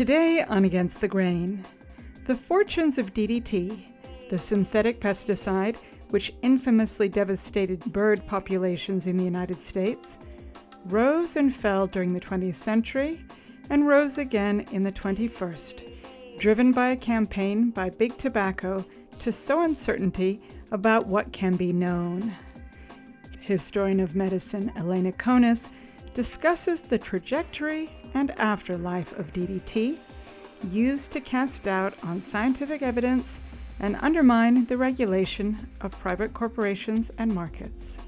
Today on Against the Grain, the fortunes of DDT, the synthetic pesticide which infamously devastated bird populations in the United States, rose and fell during the 20th century and rose again in the 21st, driven by a campaign by Big Tobacco to sow uncertainty about what can be known. Historian of medicine Elena Conis discusses the trajectory and afterlife of DDT, used to cast doubt on scientific evidence and undermine the regulation of private corporations and markets.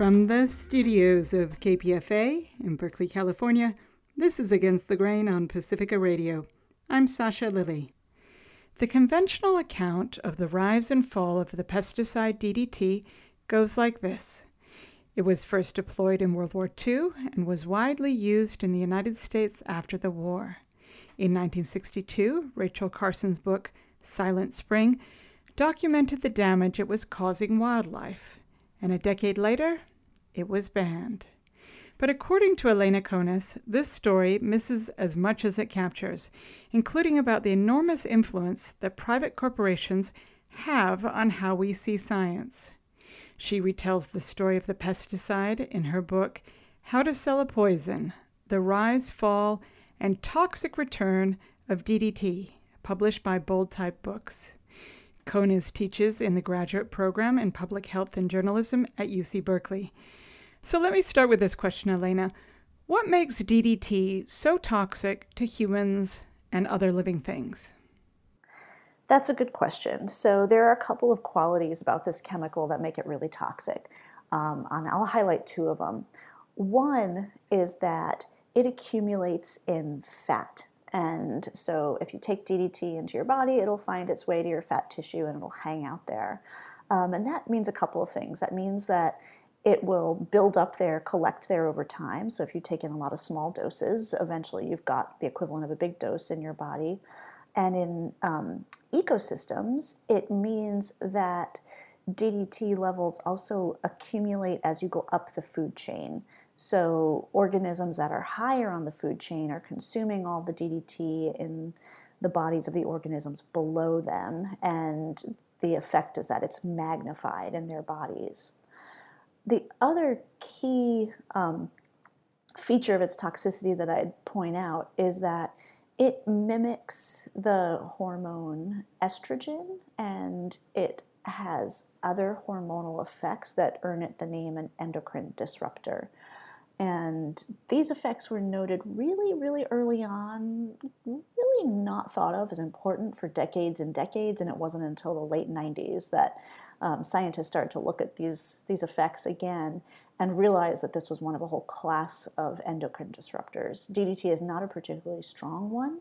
From the studios of KPFA in Berkeley, California, this is Against the Grain on Pacifica Radio. I'm Sasha Lilley. The conventional account of the rise and fall of the pesticide DDT goes like this. It was first deployed in World War II and was widely used in the United States after the war. In 1962, Rachel Carson's book, Silent Spring, documented the damage it was causing wildlife, and a decade later, it was banned. But according to Elena Conis, this story misses as much as it captures, including about the enormous influence that private corporations have on how we see science. She retells the story of the pesticide in her book, How to Sell a Poison The Rise, Fall, and Toxic Return of DDT, published by Bold Type Books. Conis teaches in the graduate program in public health and journalism at UC Berkeley. So let me start with this question, Elena. What makes DDT so toxic to humans and other living things? That's a good question. So there are a couple of qualities about this chemical that make it really toxic. Um, and I'll highlight two of them. One is that it accumulates in fat. And so if you take DDT into your body, it'll find its way to your fat tissue and it'll hang out there. Um, and that means a couple of things. That means that it will build up there, collect there over time. So if you take in a lot of small doses, eventually you've got the equivalent of a big dose in your body. And in um, ecosystems, it means that DDT levels also accumulate as you go up the food chain. So organisms that are higher on the food chain are consuming all the DDT in the bodies of the organisms below them, and the effect is that it's magnified in their bodies. The other key um, feature of its toxicity that I'd point out is that it mimics the hormone estrogen and it has other hormonal effects that earn it the name an endocrine disruptor. And these effects were noted really, really early on, really not thought of as important for decades and decades. And it wasn't until the late 90s that um, scientists started to look at these, these effects again and realize that this was one of a whole class of endocrine disruptors. DDT is not a particularly strong one,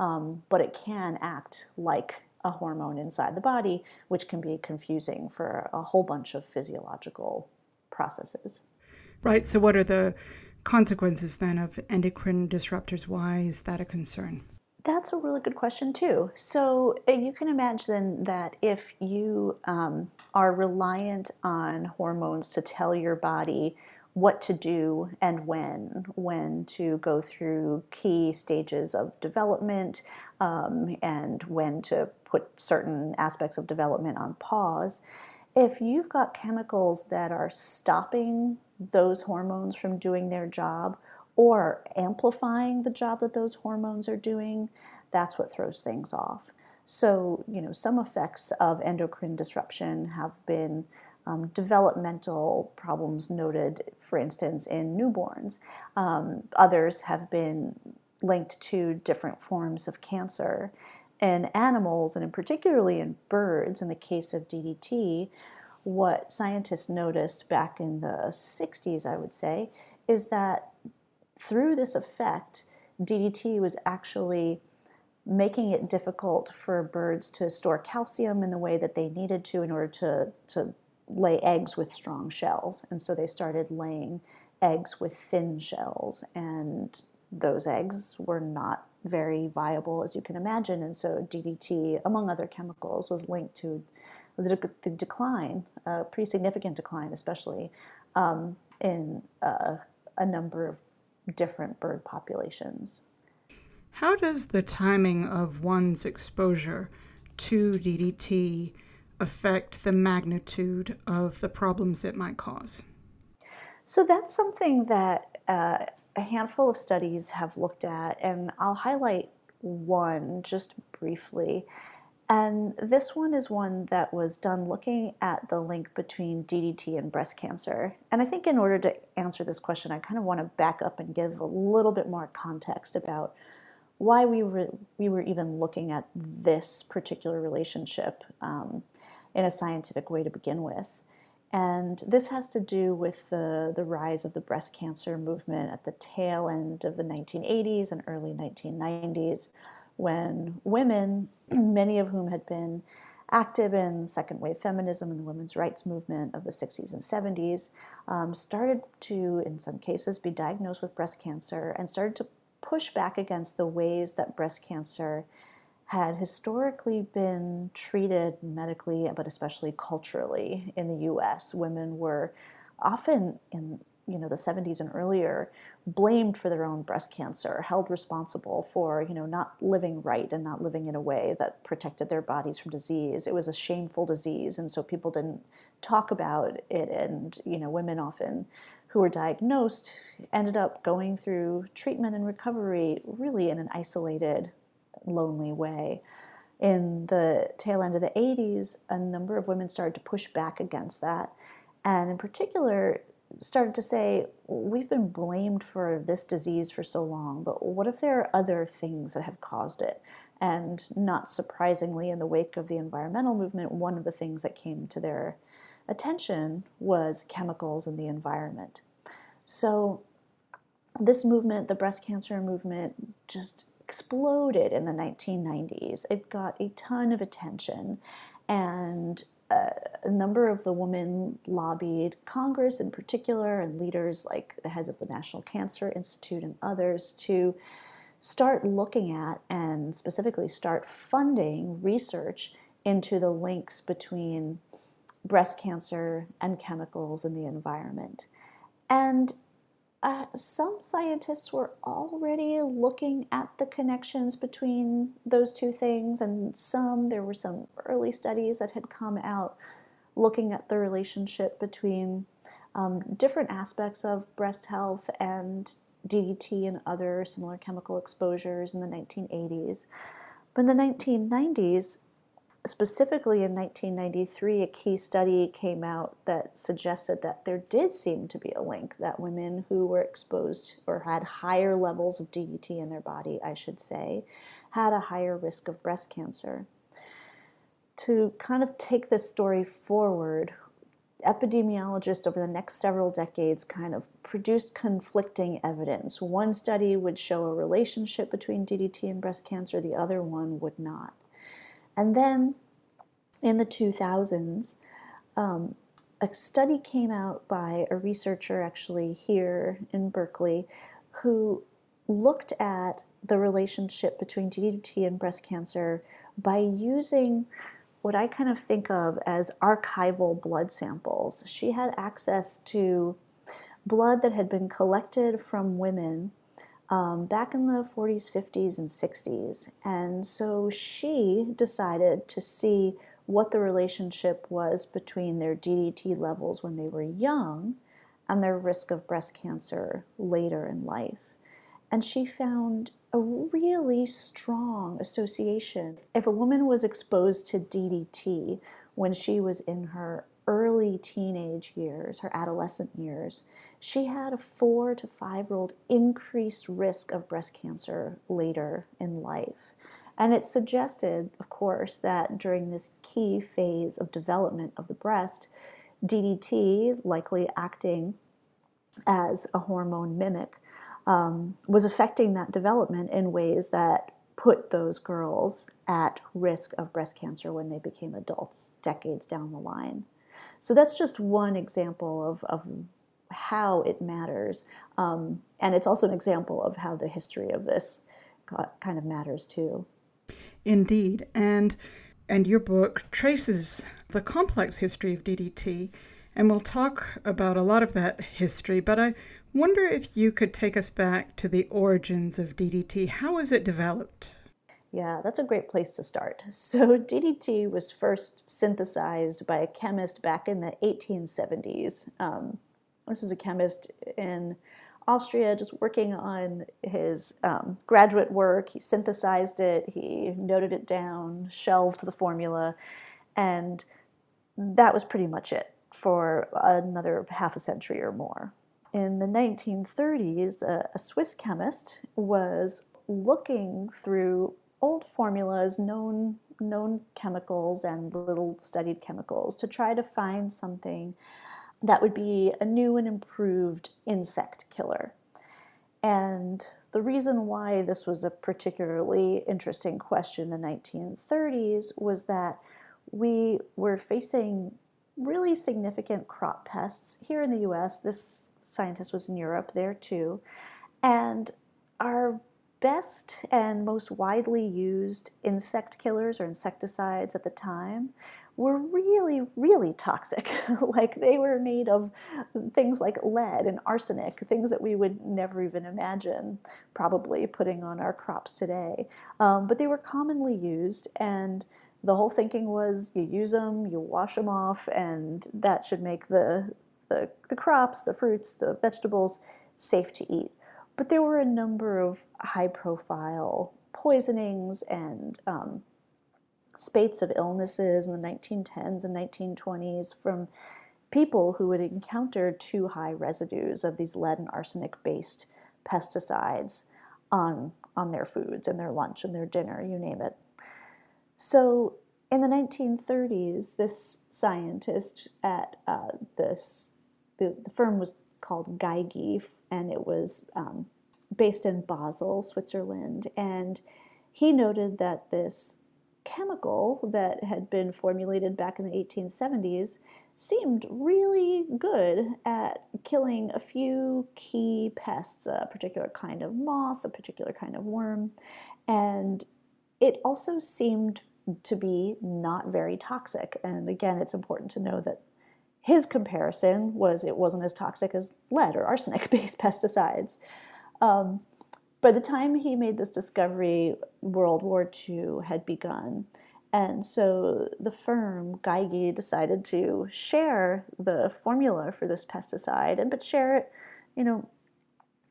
um, but it can act like a hormone inside the body, which can be confusing for a whole bunch of physiological processes. Right. So, what are the consequences then of endocrine disruptors? Why is that a concern? That's a really good question, too. So, uh, you can imagine that if you um, are reliant on hormones to tell your body what to do and when, when to go through key stages of development, um, and when to put certain aspects of development on pause. If you've got chemicals that are stopping those hormones from doing their job or amplifying the job that those hormones are doing, that's what throws things off. So, you know, some effects of endocrine disruption have been um, developmental problems noted, for instance, in newborns. Um, others have been linked to different forms of cancer. In animals, and in particularly in birds, in the case of DDT, what scientists noticed back in the 60s, I would say, is that through this effect, DDT was actually making it difficult for birds to store calcium in the way that they needed to in order to, to lay eggs with strong shells. And so they started laying eggs with thin shells. And those eggs were not very viable, as you can imagine. And so DDT, among other chemicals, was linked to the, the decline, a pretty significant decline, especially um, in uh, a number of different bird populations. How does the timing of one's exposure to DDT affect the magnitude of the problems it might cause? So that's something that uh, a handful of studies have looked at, and I'll highlight one just briefly. And this one is one that was done looking at the link between DDT and breast cancer. And I think in order to answer this question, I kind of want to back up and give a little bit more context about why we were, we were even looking at this particular relationship um, in a scientific way to begin with. And this has to do with the, the rise of the breast cancer movement at the tail end of the 1980s and early 1990s, when women, many of whom had been active in second wave feminism and the women's rights movement of the 60s and 70s, um, started to, in some cases, be diagnosed with breast cancer and started to push back against the ways that breast cancer had historically been treated medically, but especially culturally in the U.S. Women were often in you know the 70s and earlier blamed for their own breast cancer, held responsible for you know not living right and not living in a way that protected their bodies from disease. It was a shameful disease, and so people didn't talk about it. And you know women often who were diagnosed ended up going through treatment and recovery really in an isolated lonely way. In the tail end of the 80s, a number of women started to push back against that. And in particular, started to say, we've been blamed for this disease for so long, but what if there are other things that have caused it? And not surprisingly, in the wake of the environmental movement, one of the things that came to their attention was chemicals in the environment. So, this movement, the breast cancer movement, just exploded in the 1990s. It got a ton of attention, and a number of the women lobbied Congress in particular and leaders like the heads of the National Cancer Institute and others to start looking at and specifically start funding research into the links between breast cancer and chemicals in the environment. And uh, some scientists were already looking at the connections between those two things, and some, there were some early studies that had come out looking at the relationship between um, different aspects of breast health and DDT and other similar chemical exposures in the 1980s. But in the 1990s, specifically in 1993, a key study came out that suggested that there did seem to be a link that women who were exposed or had higher levels of DDT in their body, I should say, had a higher risk of breast cancer. To kind of take this story forward, epidemiologists over the next several decades kind of produced conflicting evidence. One study would show a relationship between DDT and breast cancer, the other one would not. And then in the 2000s, um, a study came out by a researcher actually here in Berkeley who looked at the relationship between DDT and breast cancer by using what I kind of think of as archival blood samples. She had access to blood that had been collected from women um, back in the 40s, 50s, and 60s. And so she decided to see what the relationship was between their DDT levels when they were young and their risk of breast cancer later in life. And she found a really strong association. If a woman was exposed to DDT when she was in her early teenage years, her adolescent years, she had a four to five year old increased risk of breast cancer later in life. And it suggested, of course, that during this key phase of development of the breast, DDT, likely acting as a hormone mimic, um, was affecting that development in ways that put those girls at risk of breast cancer when they became adults decades down the line. So that's just one example of, of how it matters. Um, and it's also an example of how the history of this kind of matters too. Indeed. And and your book traces the complex history of DDT, and we'll talk about a lot of that history. But I wonder if you could take us back to the origins of DDT. How was it developed? Yeah, that's a great place to start. So, DDT was first synthesized by a chemist back in the 1870s. Um, this was a chemist in Austria, just working on his um, graduate work. He synthesized it, he noted it down, shelved the formula, and that was pretty much it for another half a century or more. In the 1930s, a, a Swiss chemist was looking through old formulas, known known chemicals and little studied chemicals to try to find something that would be a new and improved insect killer. And the reason why this was a particularly interesting question in the 1930s was that we were facing really significant crop pests here in the US. This scientist was in Europe there too. And our best and most widely used insect killers or insecticides at the time were really, really toxic. like they were made of things like lead and arsenic, things that we would never even imagine probably putting on our crops today. Um, but they were commonly used, and the whole thinking was you use them, you wash them off, and that should make the, the, the crops, the fruits, the vegetables safe to eat. But there were a number of high profile poisonings and um, spates of illnesses in the 1910s and 1920s from people who had encountered too high residues of these lead and arsenic based pesticides on, on their foods and their lunch and their dinner, you name it. So in the 1930s, this scientist at uh, this, the, the firm was called Geigy, and it was um, based in Basel, Switzerland. And he noted that this chemical that had been formulated back in the 1870s seemed really good at killing a few key pests, a particular kind of moth, a particular kind of worm, and it also seemed to be not very toxic. And again, it's important to know that his comparison was it wasn't as toxic as lead or arsenic based pesticides. Um, by the time he made this discovery, World War II had begun. And so the firm, Geigy, decided to share the formula for this pesticide, and but share it, you know,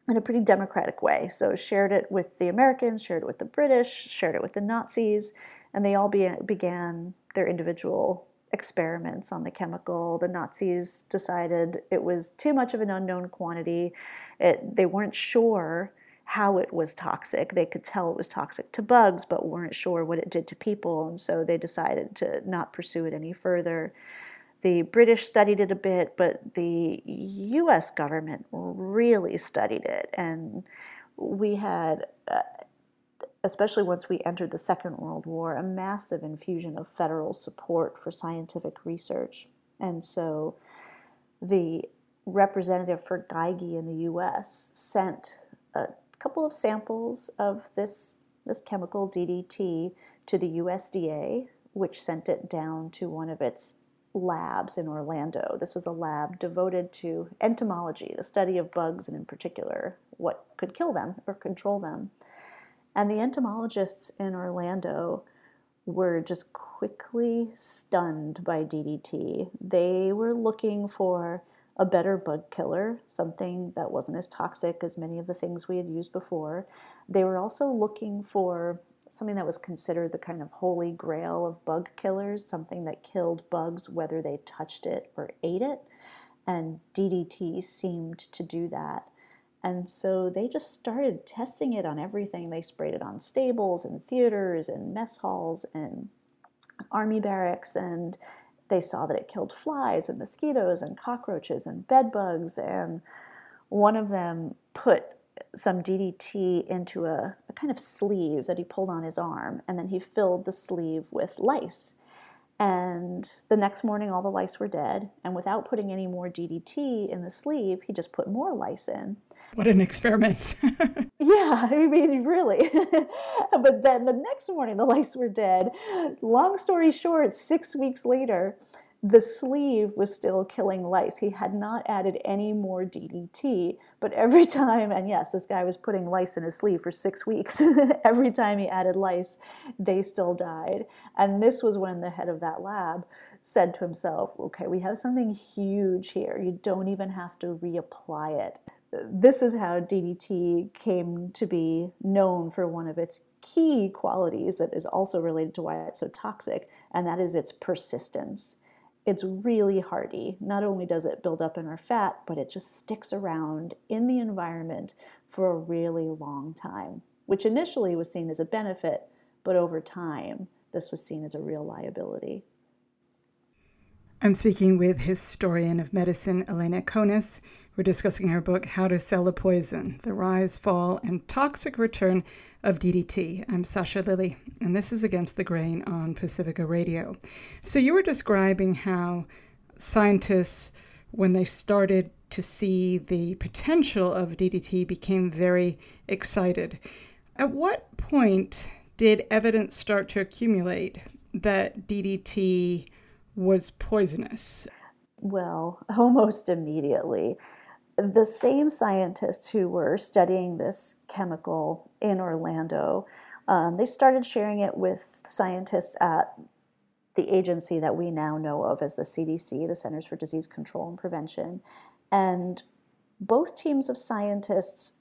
in a pretty democratic way. So shared it with the Americans, shared it with the British, shared it with the Nazis, and they all be, began their individual experiments on the chemical. The Nazis decided it was too much of an unknown quantity. It, they weren't sure how it was toxic. They could tell it was toxic to bugs, but weren't sure what it did to people, and so they decided to not pursue it any further. The British studied it a bit, but the US government really studied it, and we had, uh, especially once we entered the Second World War, a massive infusion of federal support for scientific research. And so the representative for Geigy in the US sent a couple of samples of this, this chemical DDT to the USDA, which sent it down to one of its labs in Orlando. This was a lab devoted to entomology, the study of bugs, and in particular, what could kill them or control them. And the entomologists in Orlando were just quickly stunned by DDT. They were looking for a better bug killer, something that wasn't as toxic as many of the things we had used before. They were also looking for something that was considered the kind of holy grail of bug killers, something that killed bugs whether they touched it or ate it. And DDT seemed to do that. And so they just started testing it on everything. They sprayed it on stables and theaters and mess halls and army barracks and they saw that it killed flies and mosquitoes and cockroaches and bed bugs. And one of them put some DDT into a, a, kind of sleeve that he pulled on his arm, and then he filled the sleeve with lice. And the next morning, all the lice were dead. And without putting any more DDT in the sleeve, he just put more lice in. What an experiment. yeah, I mean, really. but then the next morning, the lice were dead. Long story short, six weeks later, the sleeve was still killing lice. He had not added any more DDT, but every time, and yes, this guy was putting lice in his sleeve for six weeks. every time he added lice, they still died. And this was when the head of that lab said to himself, okay, we have something huge here. You don't even have to reapply it. This is how DDT came to be known for one of its key qualities that is also related to why it's so toxic, and that is its persistence it's really hardy. Not only does it build up in our fat, but it just sticks around in the environment for a really long time, which initially was seen as a benefit, but over time, this was seen as a real liability. I'm speaking with historian of medicine Elena Conis. We're discussing her book, How to Sell a Poison The Rise, Fall, and Toxic Return of DDT. I'm Sasha Lilley, and this is Against the Grain on Pacifica Radio. So, you were describing how scientists, when they started to see the potential of DDT, became very excited. At what point did evidence start to accumulate that DDT was poisonous? Well, almost immediately. The same scientists who were studying this chemical in Orlando, um, they started sharing it with scientists at the agency that we now know of as the CDC, the Centers for Disease Control and Prevention. And both teams of scientists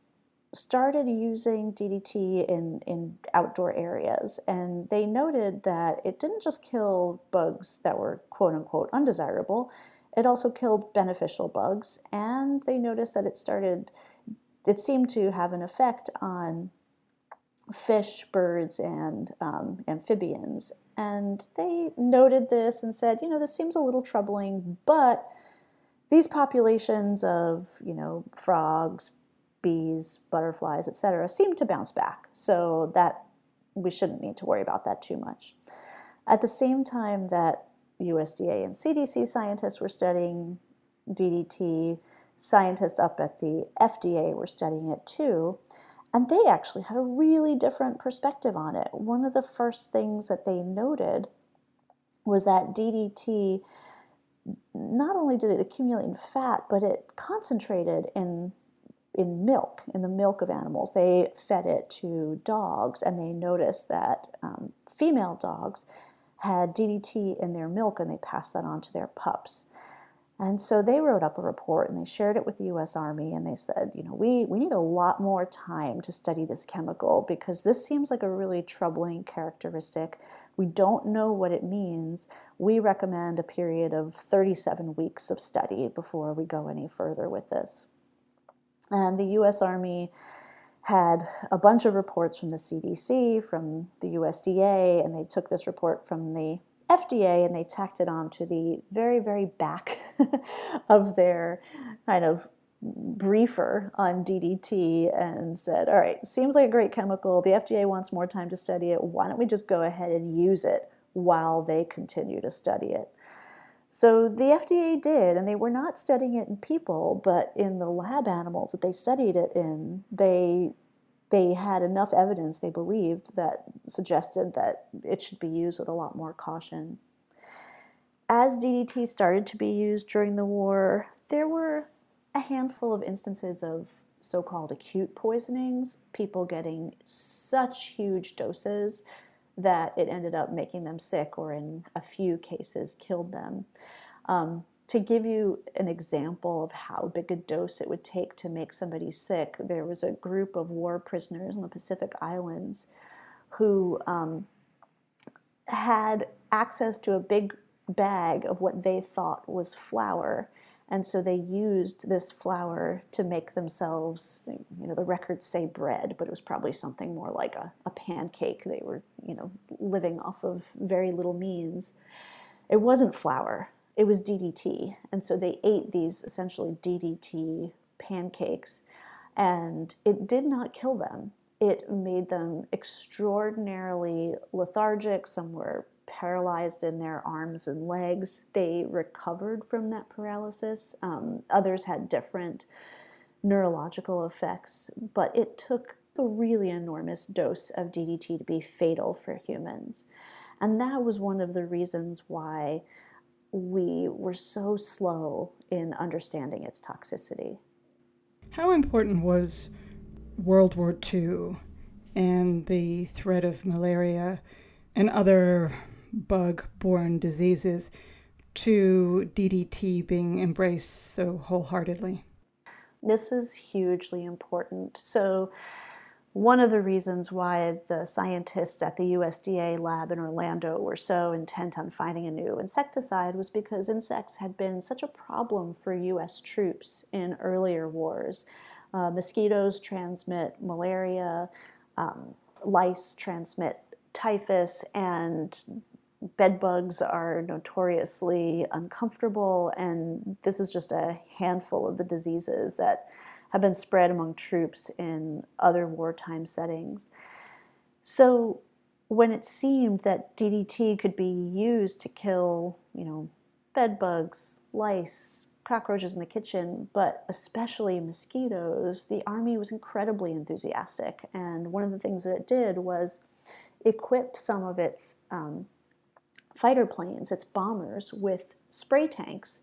started using DDT in, in outdoor areas, and they noted that it didn't just kill bugs that were quote unquote undesirable, it also killed beneficial bugs, and they noticed that it started, it seemed to have an effect on fish, birds, and um, amphibians. And they noted this and said, you know, this seems a little troubling, but these populations of, you know, frogs, bees, butterflies, etc., seem to bounce back. So that we shouldn't need to worry about that too much. At the same time that USDA and CDC scientists were studying DDT, scientists up at the FDA were studying it too, and they actually had a really different perspective on it. One of the first things that they noted was that DDT not only did it accumulate in fat, but it concentrated in in milk, in the milk of animals. They fed it to dogs, and they noticed that um, female dogs had DDT in their milk, and they passed that on to their pups. And so they wrote up a report and they shared it with the US Army and they said, you know, we, we need a lot more time to study this chemical because this seems like a really troubling characteristic. We don't know what it means. We recommend a period of 37 weeks of study before we go any further with this. And the US Army had a bunch of reports from the CDC, from the USDA, and they took this report from the FDA and they tacked it on to the very, very back of their kind of briefer on DDT and said, All right, seems like a great chemical. The FDA wants more time to study it. Why don't we just go ahead and use it while they continue to study it? So the FDA did, and they were not studying it in people, but in the lab animals that they studied it in, they they had enough evidence they believed that suggested that it should be used with a lot more caution. As DDT started to be used during the war, there were a handful of instances of so called acute poisonings, people getting such huge doses that it ended up making them sick or, in a few cases, killed them. Um, to give you an example of how big a dose it would take to make somebody sick, there was a group of war prisoners on the Pacific Islands who um, had access to a big bag of what they thought was flour and so they used this flour to make themselves, you know, the records say bread, but it was probably something more like a, a pancake. They were, you know, living off of very little means. It wasn't flour, it was DDT. And so they ate these essentially DDT pancakes, and it did not kill them. It made them extraordinarily lethargic. Some were paralyzed in their arms and legs. They recovered from that paralysis. Um, others had different neurological effects, but it took a really enormous dose of DDT to be fatal for humans. And that was one of the reasons why we were so slow in understanding its toxicity. How important was World War II and the threat of malaria and other bug borne diseases to DDT being embraced so wholeheartedly? This is hugely important. So, one of the reasons why the scientists at the USDA lab in Orlando were so intent on finding a new insecticide was because insects had been such a problem for US troops in earlier wars. Uh, mosquitoes transmit malaria, um, lice transmit typhus, and bed bugs are notoriously uncomfortable. And this is just a handful of the diseases that have been spread among troops in other wartime settings. So when it seemed that DDT could be used to kill, you know, bed bugs, lice, cockroaches in the kitchen, but especially mosquitoes, the army was incredibly enthusiastic. And one of the things that it did was equip some of its um, fighter planes, its bombers, with spray tanks.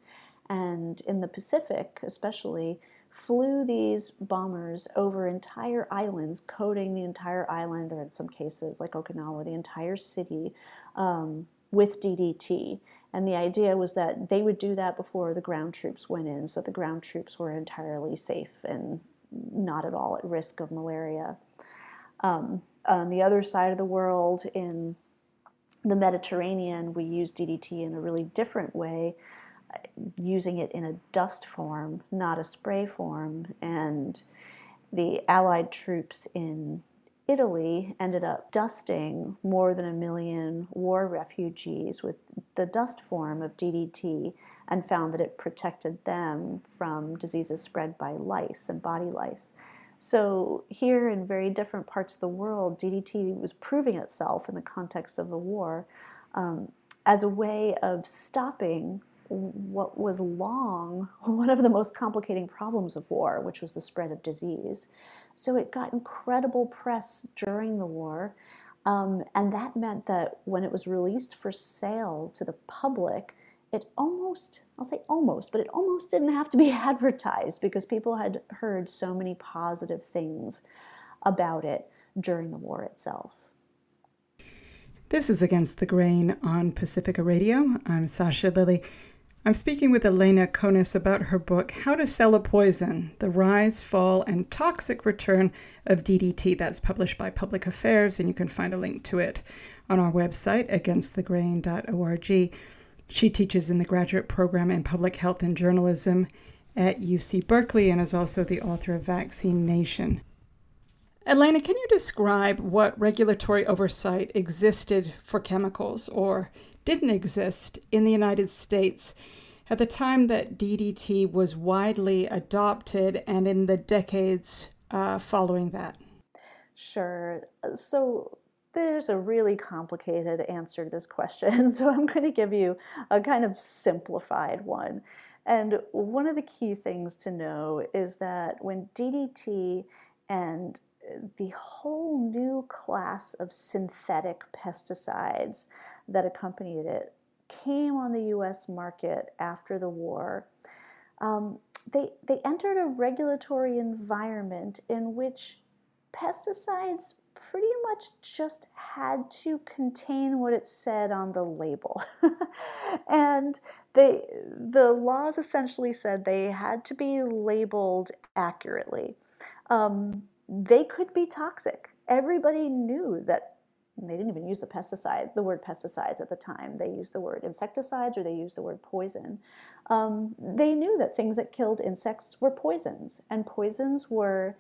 And in the Pacific, especially, flew these bombers over entire islands, coating the entire island, or in some cases, like Okinawa, the entire city, um, with DDT. And the idea was that they would do that before the ground troops went in, so the ground troops were entirely safe and not at all at risk of malaria. Um, on the other side of the world, in the Mediterranean, we use DDT in a really different way using it in a dust form, not a spray form. And the Allied troops in Italy ended up dusting more than a million war refugees with the dust form of DDT and found that it protected them from diseases spread by lice and body lice. So, here in very different parts of the world, DDT was proving itself in the context of the war um, as a way of stopping what was long one of the most complicating problems of war, which was the spread of disease. So it got incredible press during the war. Um, and that meant that when it was released for sale to the public, it almost, I'll say almost, but it almost didn't have to be advertised because people had heard so many positive things about it during the war itself. This is Against the Grain on Pacifica Radio. I'm Sasha Lilley. I'm speaking with Elena Conis about her book, How to Sell a Poison The Rise, Fall, and Toxic Return of DDT. That's published by Public Affairs, and you can find a link to it on our website, againstthegrain.org. She teaches in the graduate program in public health and journalism at UC Berkeley and is also the author of Vaccine Nation. Elena, can you describe what regulatory oversight existed for chemicals or didn't exist in the United States at the time that DDT was widely adopted and in the decades uh, following that? Sure. So there's a really complicated answer to this question, so I'm going to give you a kind of simplified one. And one of the key things to know is that when DDT and the whole new class of synthetic pesticides that accompanied it came on the US market after the war, um, they, they entered a regulatory environment in which pesticides pretty much just had to contain what it said on the label. and they, the laws essentially said they had to be labeled accurately. Um, they could be toxic. Everybody knew that they didn't even use the pesticide, the word pesticides at the time. They used the word insecticides or they used the word poison. Um, they knew that things that killed insects were poisons, and poisons were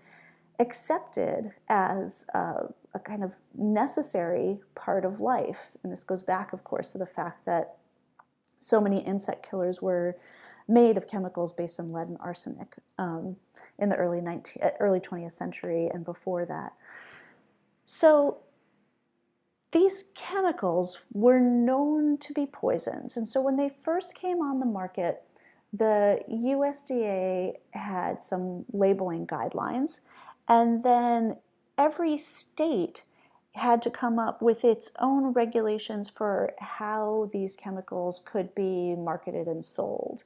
accepted as a, kind of necessary part of life. And this goes back, of course, to the fact that so many insect killers were made of chemicals based on lead and arsenic um, in the early 19, early 20th century and before that. So these chemicals were known to be poisons. And so when they first came on the market, the USDA had some labeling guidelines, and then every state had to come up with its own regulations for how these chemicals could be marketed and sold.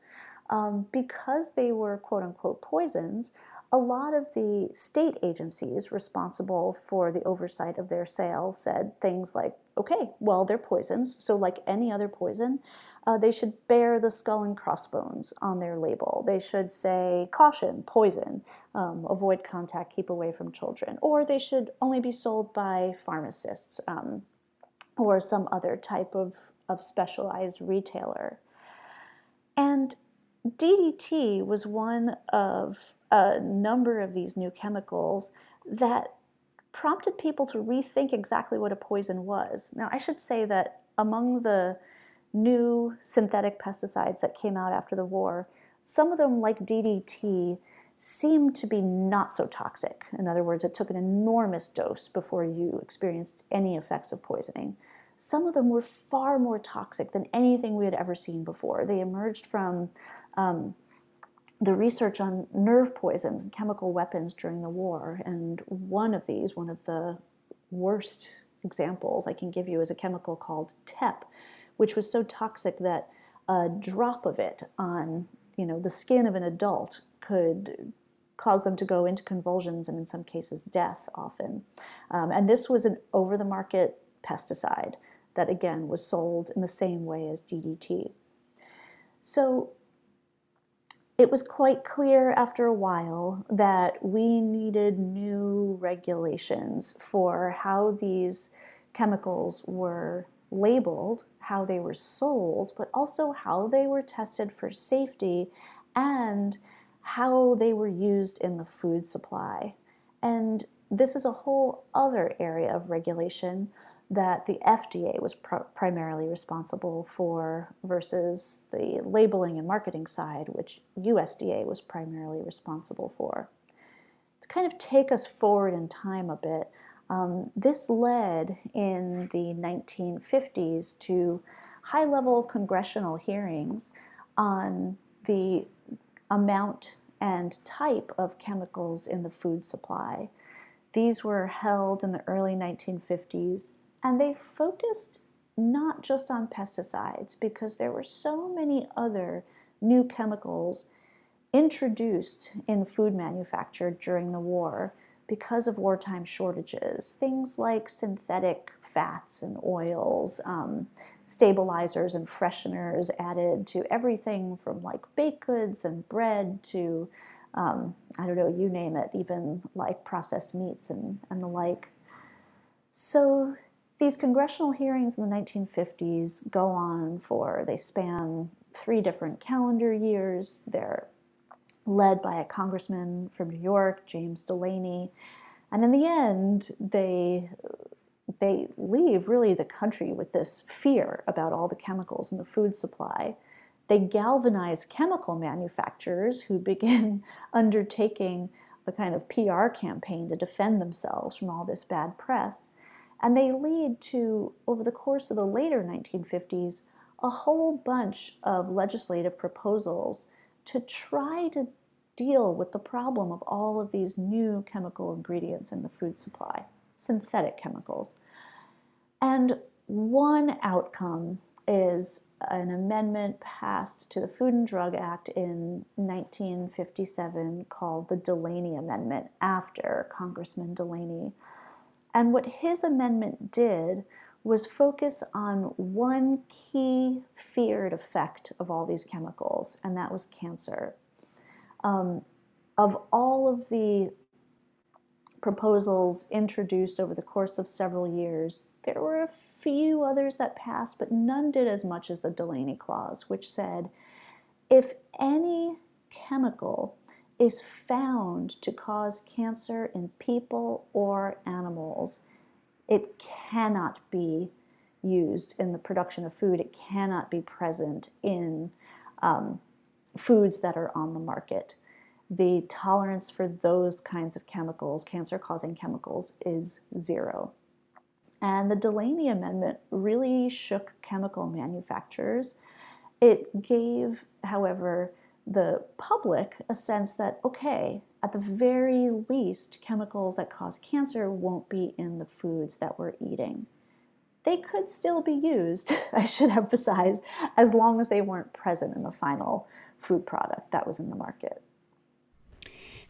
Um, because they were quote unquote poisons, a lot of the state agencies responsible for the oversight of their sale said things like, okay, well, they're poisons, so like any other poison, uh, they should bear the skull and crossbones on their label. They should say, caution, poison, um, avoid contact, keep away from children. Or they should only be sold by pharmacists um, or some other type of, of specialized retailer. And DDT was one of a number of these new chemicals that prompted people to rethink exactly what a poison was. Now, I should say that among the new synthetic pesticides that came out after the war, some of them, like DDT, seemed to be not so toxic. In other words, it took an enormous dose before you experienced any effects of poisoning. Some of them were far more toxic than anything we had ever seen before. They emerged from um, the research on nerve poisons and chemical weapons during the war. And one of these, one of the worst examples I can give you, is a chemical called TEP, which was so toxic that a drop of it on you know the skin of an adult could cause them to go into convulsions and in some cases death often. Um, and this was an over-the-market pesticide that again was sold in the same way as DDT. So it was quite clear after a while that we needed new regulations for how these chemicals were labeled, how they were sold, but also how they were tested for safety and how they were used in the food supply. And this is a whole other area of regulation that the FDA was pr- primarily responsible for versus the labeling and marketing side, which USDA was primarily responsible for. To kind of take us forward in time a bit, um, this led in the 1950s to high level congressional hearings on the amount and type of chemicals in the food supply. These were held in the early 1950s and they focused not just on pesticides because there were so many other new chemicals introduced in food manufacture during the war because of wartime shortages. Things like synthetic fats and oils, um, stabilizers and fresheners added to everything from like baked goods and bread to, um, I don't know, you name it, even like processed meats and, and the like. So these congressional hearings in the 1950s go on for, they span three different calendar years. They're led by a congressman from New York, James Delaney. And in the end, they they leave really the country with this fear about all the chemicals in the food supply. They galvanize chemical manufacturers who begin undertaking a kind of PR campaign to defend themselves from all this bad press. And they lead to, over the course of the later 1950s, a whole bunch of legislative proposals to try to deal with the problem of all of these new chemical ingredients in the food supply, synthetic chemicals. And one outcome is an amendment passed to the Food and Drug Act in 1957 called the Delaney Amendment after Congressman Delaney. And what his amendment did was focus on one key feared effect of all these chemicals, and that was cancer. Um, of all of the proposals introduced over the course of several years, there were a few others that passed, but none did as much as the Delaney Clause, which said if any chemical is found to cause cancer in people or animals, it cannot be used in the production of food. It cannot be present in um, foods that are on the market. The tolerance for those kinds of chemicals, cancer causing chemicals, is zero. And the Delaney Amendment really shook chemical manufacturers. It gave, however, the public a sense that, okay, at the very least, chemicals that cause cancer won't be in the foods that we're eating. They could still be used, I should emphasize, as long as they weren't present in the final food product that was in the market.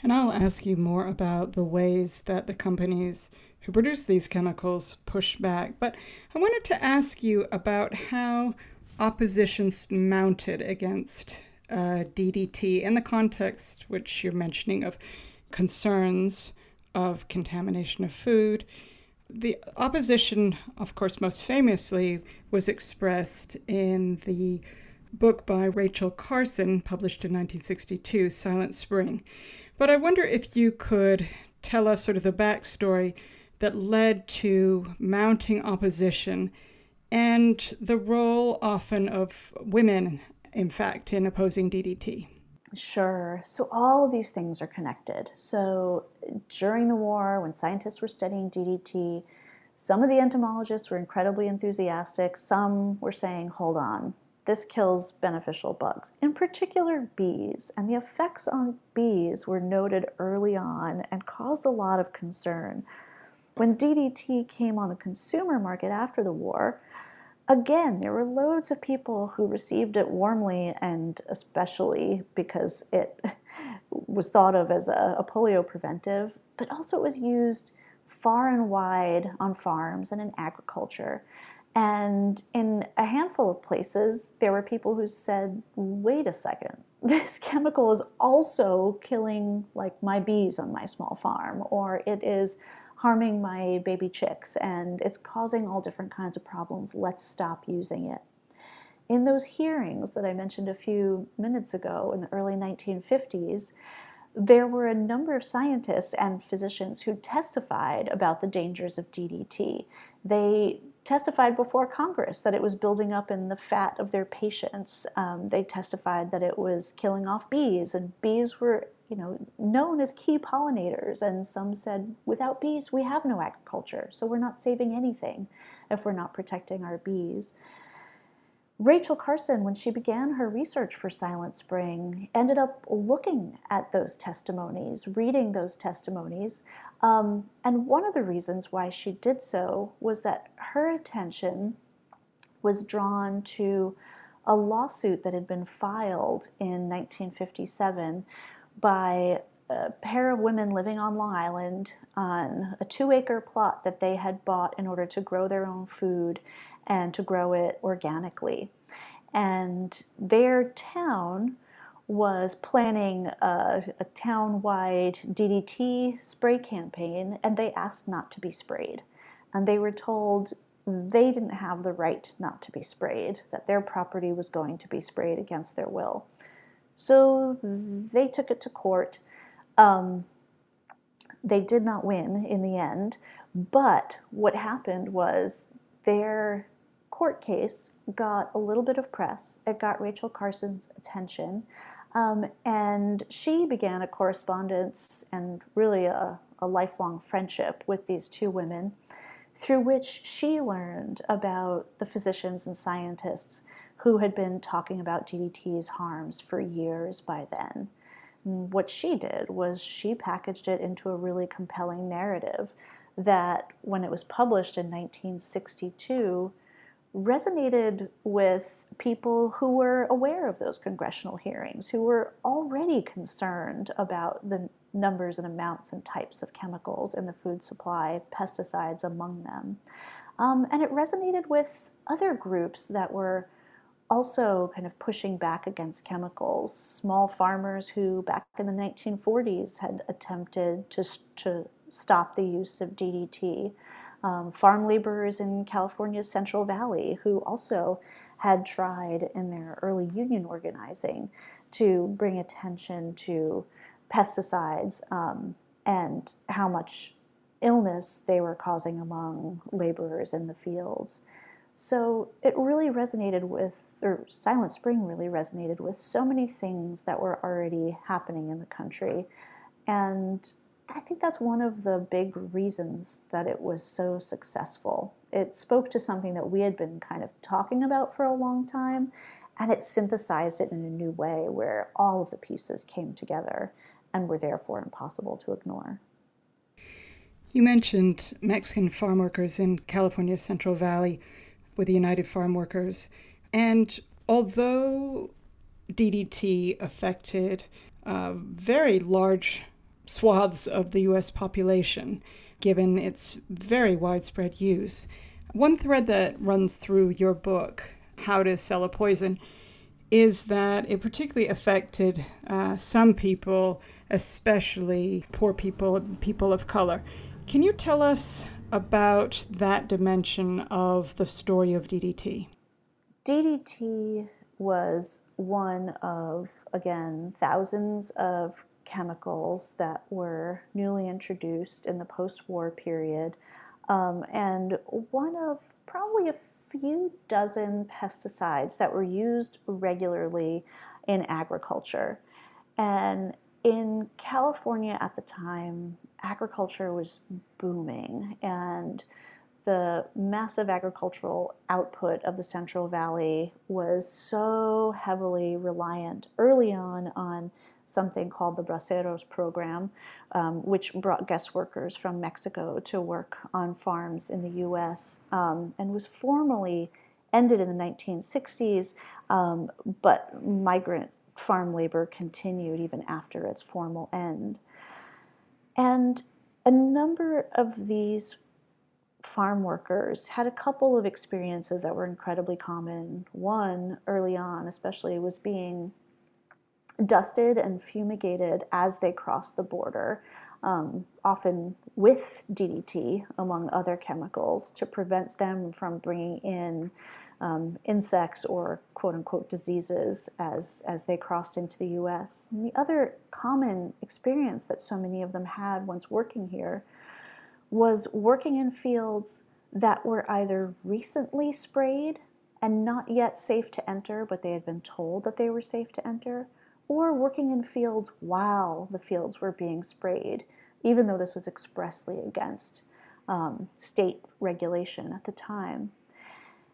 And I'll ask you more about the ways that the companies who produce these chemicals push back. But I wanted to ask you about how oppositions mounted against uh, DDT in the context which you're mentioning of concerns of contamination of food. The opposition, of course, most famously was expressed in the book by Rachel Carson, published in 1962, Silent Spring. But I wonder if you could tell us sort of the backstory that led to mounting opposition and the role often of women in fact, in opposing DDT? Sure. So all of these things are connected. So during the war, when scientists were studying DDT, some of the entomologists were incredibly enthusiastic. Some were saying, hold on, this kills beneficial bugs, in particular bees. And the effects on bees were noted early on and caused a lot of concern. When DDT came on the consumer market after the war, again, there were loads of people who received it warmly, and especially because it was thought of as a, a, polio preventive, but also it was used far and wide on farms and in agriculture. And in a handful of places, there were people who said, wait a second, this chemical is also killing like my bees on my small farm, or it is harming my baby chicks and it's causing all different kinds of problems. Let's stop using it. In those hearings that I mentioned a few minutes ago in the early 1950s, there were a number of scientists and physicians who testified about the dangers of DDT. They testified before Congress that it was building up in the fat of their patients. Um, they testified that it was killing off bees, and bees were you know, known as key pollinators. And some said, without bees, we have no agriculture, so we're not saving anything if we're not protecting our bees. Rachel Carson, when she began her research for Silent Spring, ended up looking at those testimonies, reading those testimonies. Um, and one of the reasons why she did so was that her attention was drawn to a lawsuit that had been filed in 1957 by a pair of women living on Long Island on a two acre plot that they had bought in order to grow their own food and to grow it organically. And their town was planning a, a town wide DDT spray campaign, and they asked not to be sprayed. And they were told they didn't have the right not to be sprayed, that their property was going to be sprayed against their will. So they took it to court. Um, they did not win in the end, but what happened was their court case got a little bit of press. It got Rachel Carson's attention, um, and she began a correspondence and really a, a lifelong friendship with these two women, through which she learned about the physicians and scientists who had been talking about DDT's harms for years by then. what she did was she packaged it into a really compelling narrative that, when it was published in 1962, resonated with people who were aware of those congressional hearings, who were already concerned about the numbers and amounts and types of chemicals in the food supply, pesticides among them. Um, and it resonated with other groups that were also kind of pushing back against chemicals. Small farmers who, back in the 1940s, had attempted to, to stop the use of DDT. Um, farm laborers in California's Central Valley who also had tried in their early union organizing to bring attention to pesticides um, and how much illness they were causing among laborers in the fields. So it really resonated with or Silent Spring really resonated with so many things that were already happening in the country. And I think that's one of the big reasons that it was so successful. it spoke to something that we had been kind of talking about for a long time, and it synthesized it in a new way where all of the pieces came together and were therefore impossible to ignore. You mentioned Mexican farm workers in California's Central Valley with the United Farm Workers. And although DDT affected uh, very large swaths of the US population, given its very widespread use, one thread that runs through your book, How to Sell a Poison, is that it particularly affected uh, some people, especially poor people, people of color. Can you tell us about that dimension of the story of DDT? DDT was one of, again, thousands of chemicals that were newly introduced in the post war period, um, and one of probably a few dozen pesticides that were used regularly in agriculture. And in California at the time, agriculture was booming and the massive agricultural output of the Central Valley was so heavily reliant early on on something called the Braceros program, um, which brought guest workers from Mexico to work on farms in the US um, and was formally ended in the 1960s, um, but migrant farm labor continued even after its formal end. And a number of these farm workers had a couple of experiences that were incredibly common. One, early on, especially, was being dusted and fumigated as they crossed the border, um, often with DDT, among other chemicals, to prevent them from bringing in um, insects or quote unquote diseases as, as they crossed into the US. And the other common experience that so many of them had once working here was working in fields that were either recently sprayed and not yet safe to enter, but they had been told that they were safe to enter, or working in fields while the fields were being sprayed, even though this was expressly against um, state regulation at the time.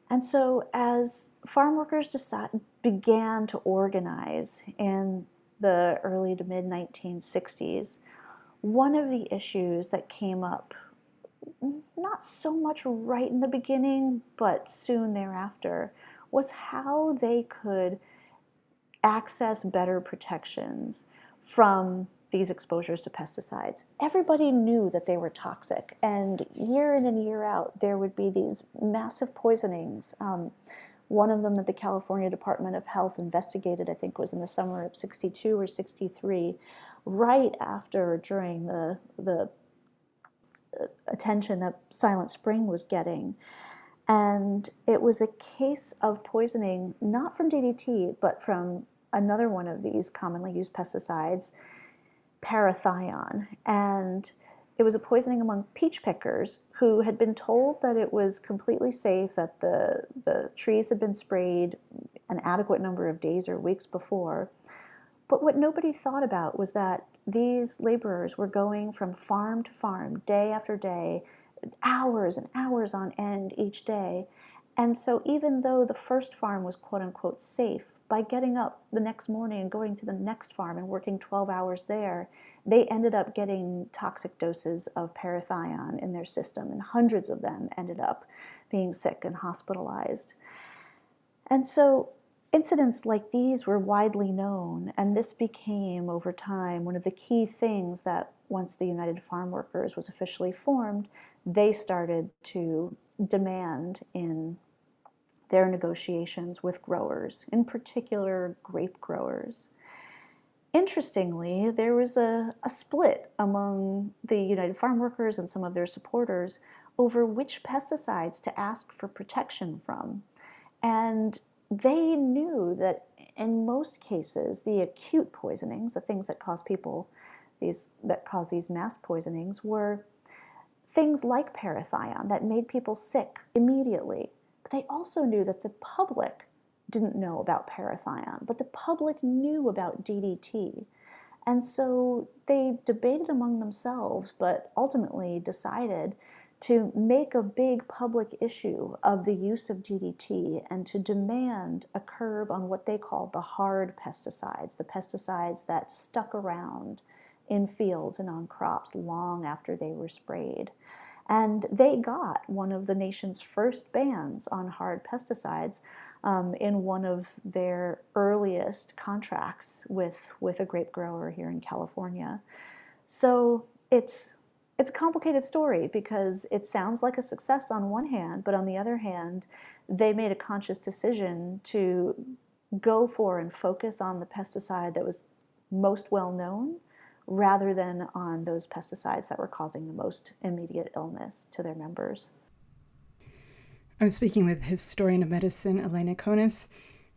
And so, as farm workers decide, began to organize in the early to mid 1960s, one of the issues that came up, not so much right in the beginning, but soon thereafter, was how they could access better protections from these exposures to pesticides. Everybody knew that they were toxic, and year in and year out, there would be these massive poisonings. Um, one of them that the California Department of Health investigated, I think, was in the summer of 62 or 63, right after, or during the, the attention that Silent Spring was getting. And it was a case of poisoning, not from DDT, but from another one of these commonly used pesticides parathion. And it was a poisoning among peach pickers who had been told that it was completely safe, that the, the trees had been sprayed an adequate number of days or weeks before. But what nobody thought about was that these laborers were going from farm to farm, day after day, hours and hours on end each day. And so, even though the first farm was quote unquote safe, by getting up the next morning and going to the next farm and working 12 hours there, they ended up getting toxic doses of parathion in their system, and hundreds of them ended up being sick and hospitalized. And so, incidents like these were widely known, and this became, over time, one of the key things that once the United Farm Workers was officially formed, they started to demand in their negotiations with growers, in particular grape growers. Interestingly, there was a, a split among the United Farm Workers and some of their supporters over which pesticides to ask for protection from. And they knew that in most cases, the acute poisonings, the things that cause people these that cause these mass poisonings, were things like parathion that made people sick immediately but they also knew that the public didn't know about parathion, but the public knew about DDT. And so they debated among themselves, but ultimately decided to make a big public issue of the use of DDT and to demand a curb on what they called the hard pesticides, the pesticides that stuck around in fields and on crops long after they were sprayed. And they got one of the nation's first bans on hard pesticides um, in one of their earliest contracts with, with a grape grower here in California. So it's it's a complicated story because it sounds like a success on one hand, but on the other hand, they made a conscious decision to go for and focus on the pesticide that was most well known rather than on those pesticides that were causing the most immediate illness to their members. I'm speaking with historian of medicine Elena Conis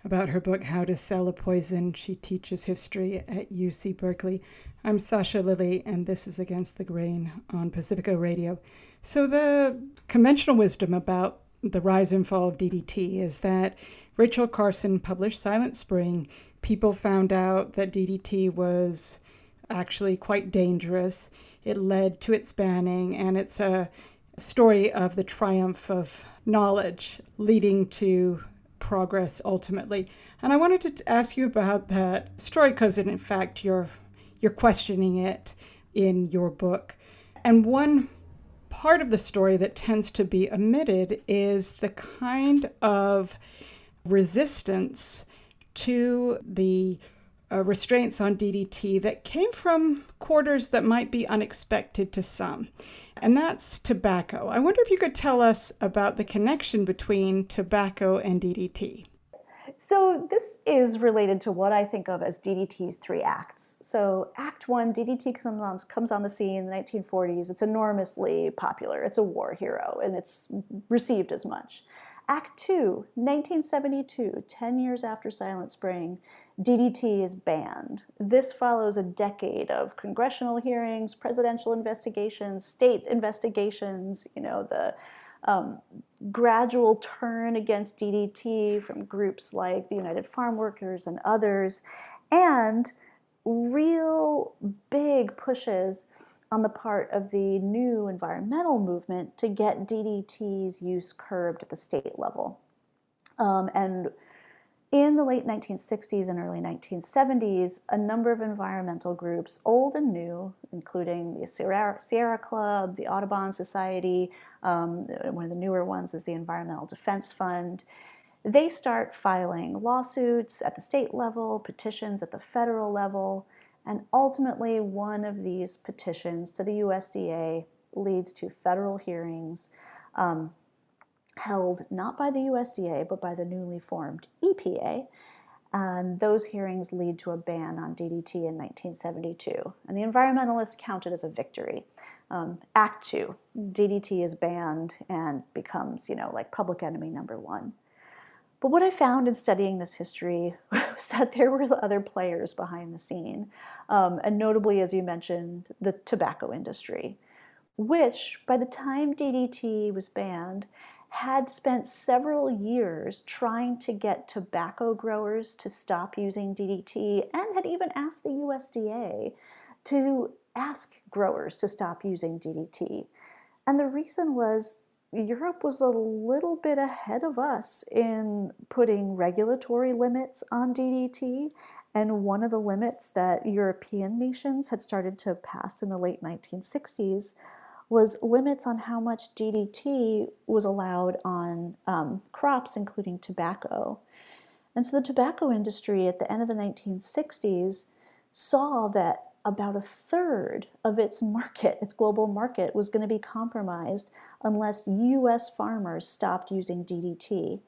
about her book How to Sell a Poison. She teaches history at UC Berkeley. I'm Sasha Lilley, and this is Against the Grain on Pacifica Radio. So, the conventional wisdom about the rise and fall of DDT is that Rachel Carson published Silent Spring. People found out that DDT was actually quite dangerous. It led to its banning, and it's a story of the triumph of knowledge leading to progress ultimately. And I wanted to ask you about that story because, in fact, you're you're questioning it in your book. And one part of the story that tends to be omitted is the kind of resistance to the uh, restraints on DDT that came from quarters that might be unexpected to some, and that's tobacco. I wonder if you could tell us about the connection between tobacco and DDT. So, this is related to what I think of as DDT's three acts. So, Act One, DDT comes on, comes on the scene in the 1940s. It's enormously popular. It's a war hero, and it's received as much. Act Two, 1972, 10 years after Silent Spring, DDT is banned. This follows a decade of congressional hearings, presidential investigations, state investigations, you know, the um, gradual turn against DDT from groups like the United Farm Workers and others, and real big pushes on the part of the new environmental movement to get DDT's use curbed at the state level. Um, and in the late 1960s and early 1970s, a number of environmental groups, old and new, including the Sierra, Sierra Club, the Audubon Society, um, one of the newer ones is the Environmental Defense Fund, they start filing lawsuits at the state level, petitions at the federal level, and ultimately one of these petitions to the USDA leads to federal hearings. Um, held not by the USDA but by the newly formed EPA. And those hearings lead to a ban on DDT in 1972. And the environmentalists count it as a victory. Um, Act two, DDT is banned and becomes, you know, like public enemy number one. But what I found in studying this history was that there were other players behind the scene, um, and notably, as you mentioned, the tobacco industry, which by the time DDT was banned had spent several years trying to get tobacco growers to stop using DDT and had even asked the USDA to ask growers to stop using DDT. And the reason was Europe was a little bit ahead of us in putting regulatory limits on DDT. And one of the limits that European nations had started to pass in the late 1960s was limits on how much DDT was allowed on um, crops, including tobacco. And so the tobacco industry at the end of the 1960s saw that about a third of its market, its global market, was going to be compromised unless US farmers stopped using DDT.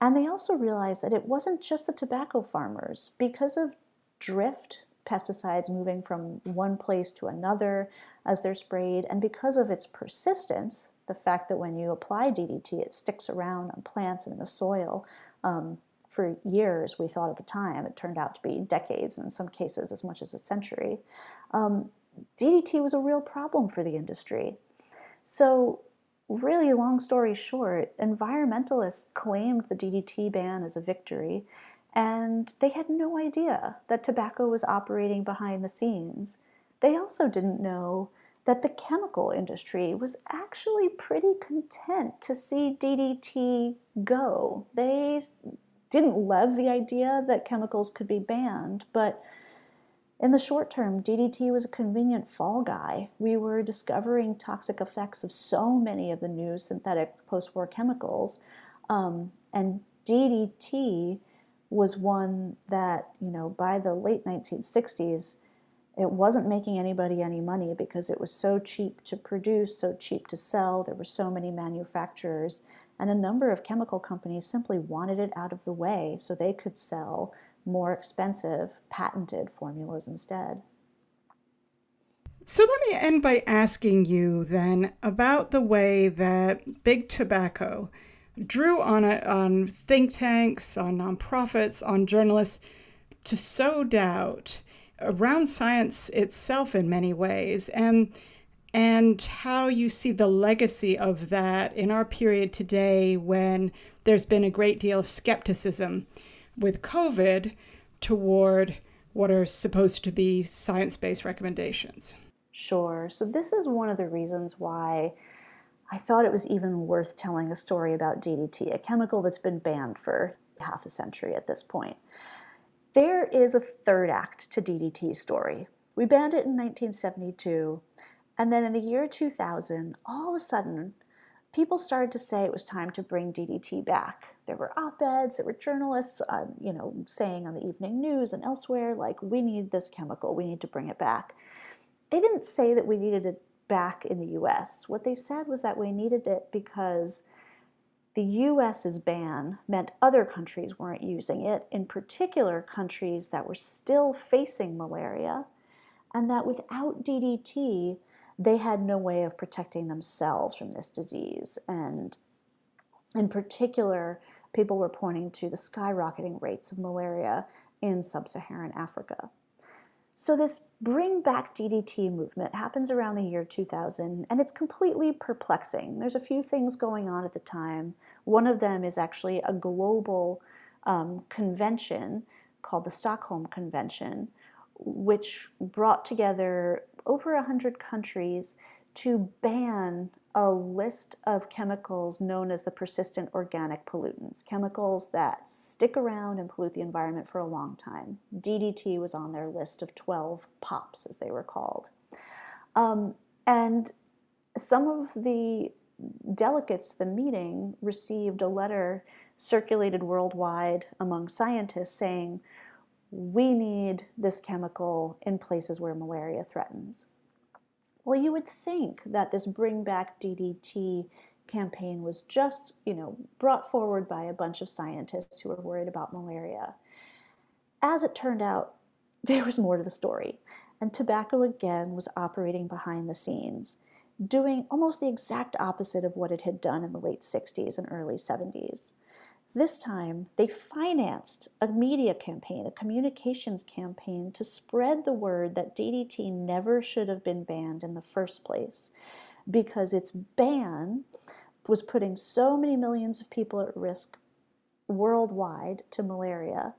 And they also realized that it wasn't just the tobacco farmers. Because of drift, pesticides moving from one place to another, as they're sprayed. And because of its persistence, the fact that when you apply DDT, it sticks around on plants and in the soil um, for years, we thought at the time. It turned out to be decades, and in some cases, as much as a century. Um, DDT was a real problem for the industry. So, really, long story short, environmentalists claimed the DDT ban as a victory, and they had no idea that tobacco was operating behind the scenes. They also didn't know that the chemical industry was actually pretty content to see DDT go. They didn't love the idea that chemicals could be banned, but in the short term, DDT was a convenient fall guy. We were discovering toxic effects of so many of the new synthetic post war chemicals. Um, and DDT was one that, you know, by the late 1960s, it wasn't making anybody any money because it was so cheap to produce, so cheap to sell. There were so many manufacturers, and a number of chemical companies simply wanted it out of the way so they could sell more expensive patented formulas instead. So let me end by asking you then about the way that big tobacco drew on on think tanks, on nonprofits, on journalists to sow doubt around science itself in many ways and and how you see the legacy of that in our period today when there's been a great deal of skepticism with COVID toward what are supposed to be science based recommendations. Sure. So, this is one of the reasons why I thought it was even worth telling a story about DDT, a chemical that's been banned for half a century at this point. There is a third act to DDT's story. We banned it in 1972, and then in the year 2000, all of a sudden, people started to say it was time to bring DDT back. There were op-eds, there were journalists, uh, you know, saying on the evening news and elsewhere, like, we need this chemical, we need to bring it back. They didn't say that we needed it back in the U.S. What they said was that we needed it because the US's ban meant other countries weren't using it, in particular countries that were still facing malaria, and that without DDT, they had no way of protecting themselves from this disease. And in particular, people were pointing to the skyrocketing rates of malaria in sub Saharan Africa. So, this Bring Back DDT movement happens around the year 2000, and it's completely perplexing. There's a few things going on at the time. One of them is actually a global um, convention called the Stockholm Convention, which brought together over 100 countries to ban a list of chemicals known as the persistent organic pollutants, chemicals that stick around and pollute the environment for a long time. DDT was on their list of 12 POPs, as they were called. Um, and some of the delegates to the meeting received a letter circulated worldwide among scientists saying, we need this chemical in places where malaria threatens. Well, you would think that this Bring Back DDT campaign was just, you know, brought forward by a bunch of scientists who were worried about malaria. As it turned out, there was more to the story, and tobacco again was operating behind the scenes, doing almost the exact opposite of what it had done in the late 60s and early 70s. This time, they financed a media campaign, a communications campaign to spread the word that DDT never should have been banned in the first place because its ban was putting so many millions of people at risk worldwide to malaria.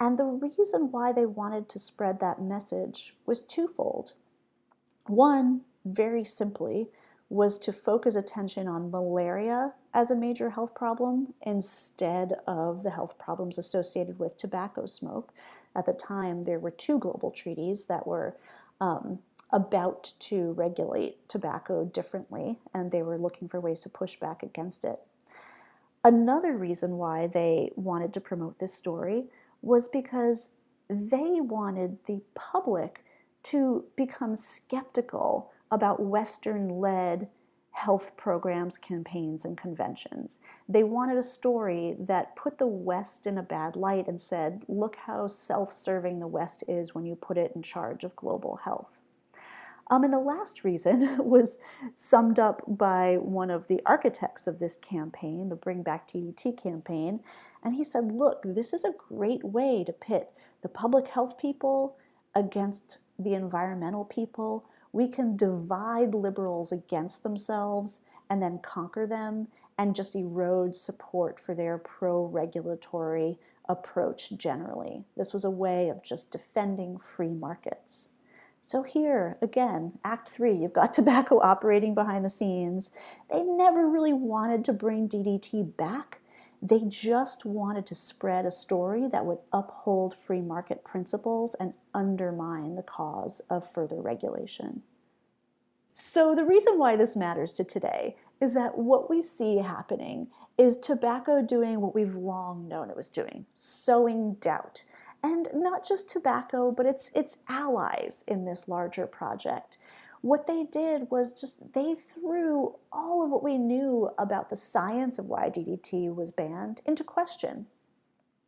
And the reason why they wanted to spread that message was twofold. One, very simply, was to focus attention on malaria as a major health problem instead of the health problems associated with tobacco smoke. At the time, there were two global treaties that were um, about to regulate tobacco differently, and they were looking for ways to push back against it. Another reason why they wanted to promote this story was because they wanted the public to become skeptical about Western led health programs, campaigns, and conventions. They wanted a story that put the West in a bad light and said, look how self serving the West is when you put it in charge of global health. Um, and the last reason was summed up by one of the architects of this campaign, the Bring Back DDT campaign. And he said, look, this is a great way to pit the public health people against the environmental people we can divide liberals against themselves and then conquer them and just erode support for their pro regulatory approach generally. This was a way of just defending free markets. So, here again, Act Three, you've got tobacco operating behind the scenes. They never really wanted to bring DDT back. They just wanted to spread a story that would uphold free market principles and undermine the cause of further regulation. So, the reason why this matters to today is that what we see happening is tobacco doing what we've long known it was doing sowing doubt and not just tobacco, but its its allies in this larger project. What they did was just they threw all of what we knew about the science of why DDT was banned into question.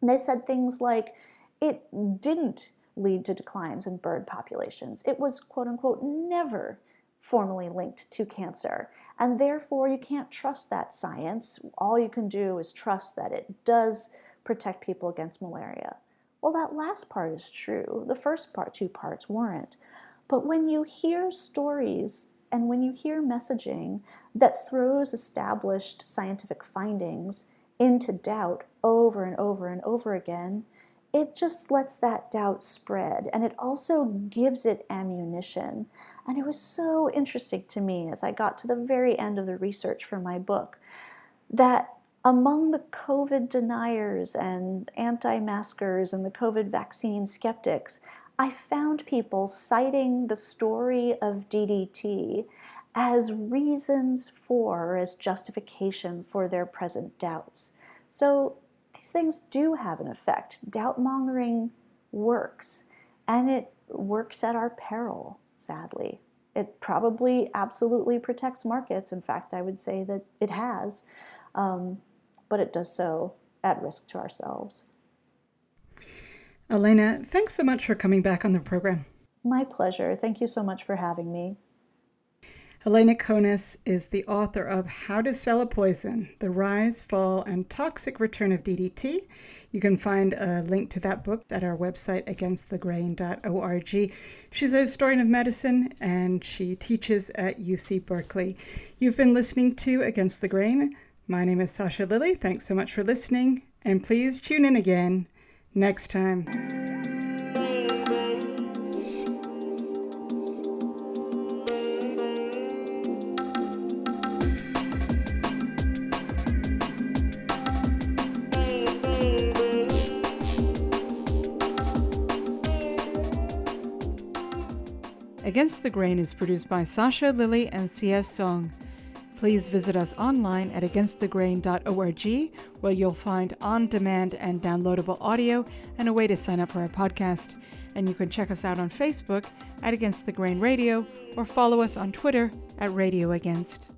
And they said things like it didn't lead to declines in bird populations. It was quote unquote never formally linked to cancer. And therefore, you can't trust that science. All you can do is trust that it does protect people against malaria. Well, that last part is true. The first part, two parts, weren't. But when you hear stories and when you hear messaging that throws established scientific findings into doubt over and over and over again, it just lets that doubt spread and it also gives it ammunition. And it was so interesting to me as I got to the very end of the research for my book that among the COVID deniers and anti maskers and the COVID vaccine skeptics, I found people citing the story of DDT as reasons for, as justification for their present doubts. So these things do have an effect. Doubt mongering works, and it works at our peril, sadly. It probably absolutely protects markets. In fact, I would say that it has. Um, but it does so at risk to ourselves. Elena, thanks so much for coming back on the program. My pleasure. Thank you so much for having me. Elena Conis is the author of How to Sell a Poison The Rise, Fall, and Toxic Return of DDT. You can find a link to that book at our website, againstthegrain.org. She's a historian of medicine and she teaches at UC Berkeley. You've been listening to Against the Grain. My name is Sasha Lilley. Thanks so much for listening, and please tune in again next time. Against the Grain is produced by Sasha Lilley and C.S. Soong. Please visit us online at againstthegrain.org, where you'll find on demand and downloadable audio and a way to sign up for our podcast. And you can check us out on Facebook at Against the Grain Radio or follow us on Twitter at Radio Against.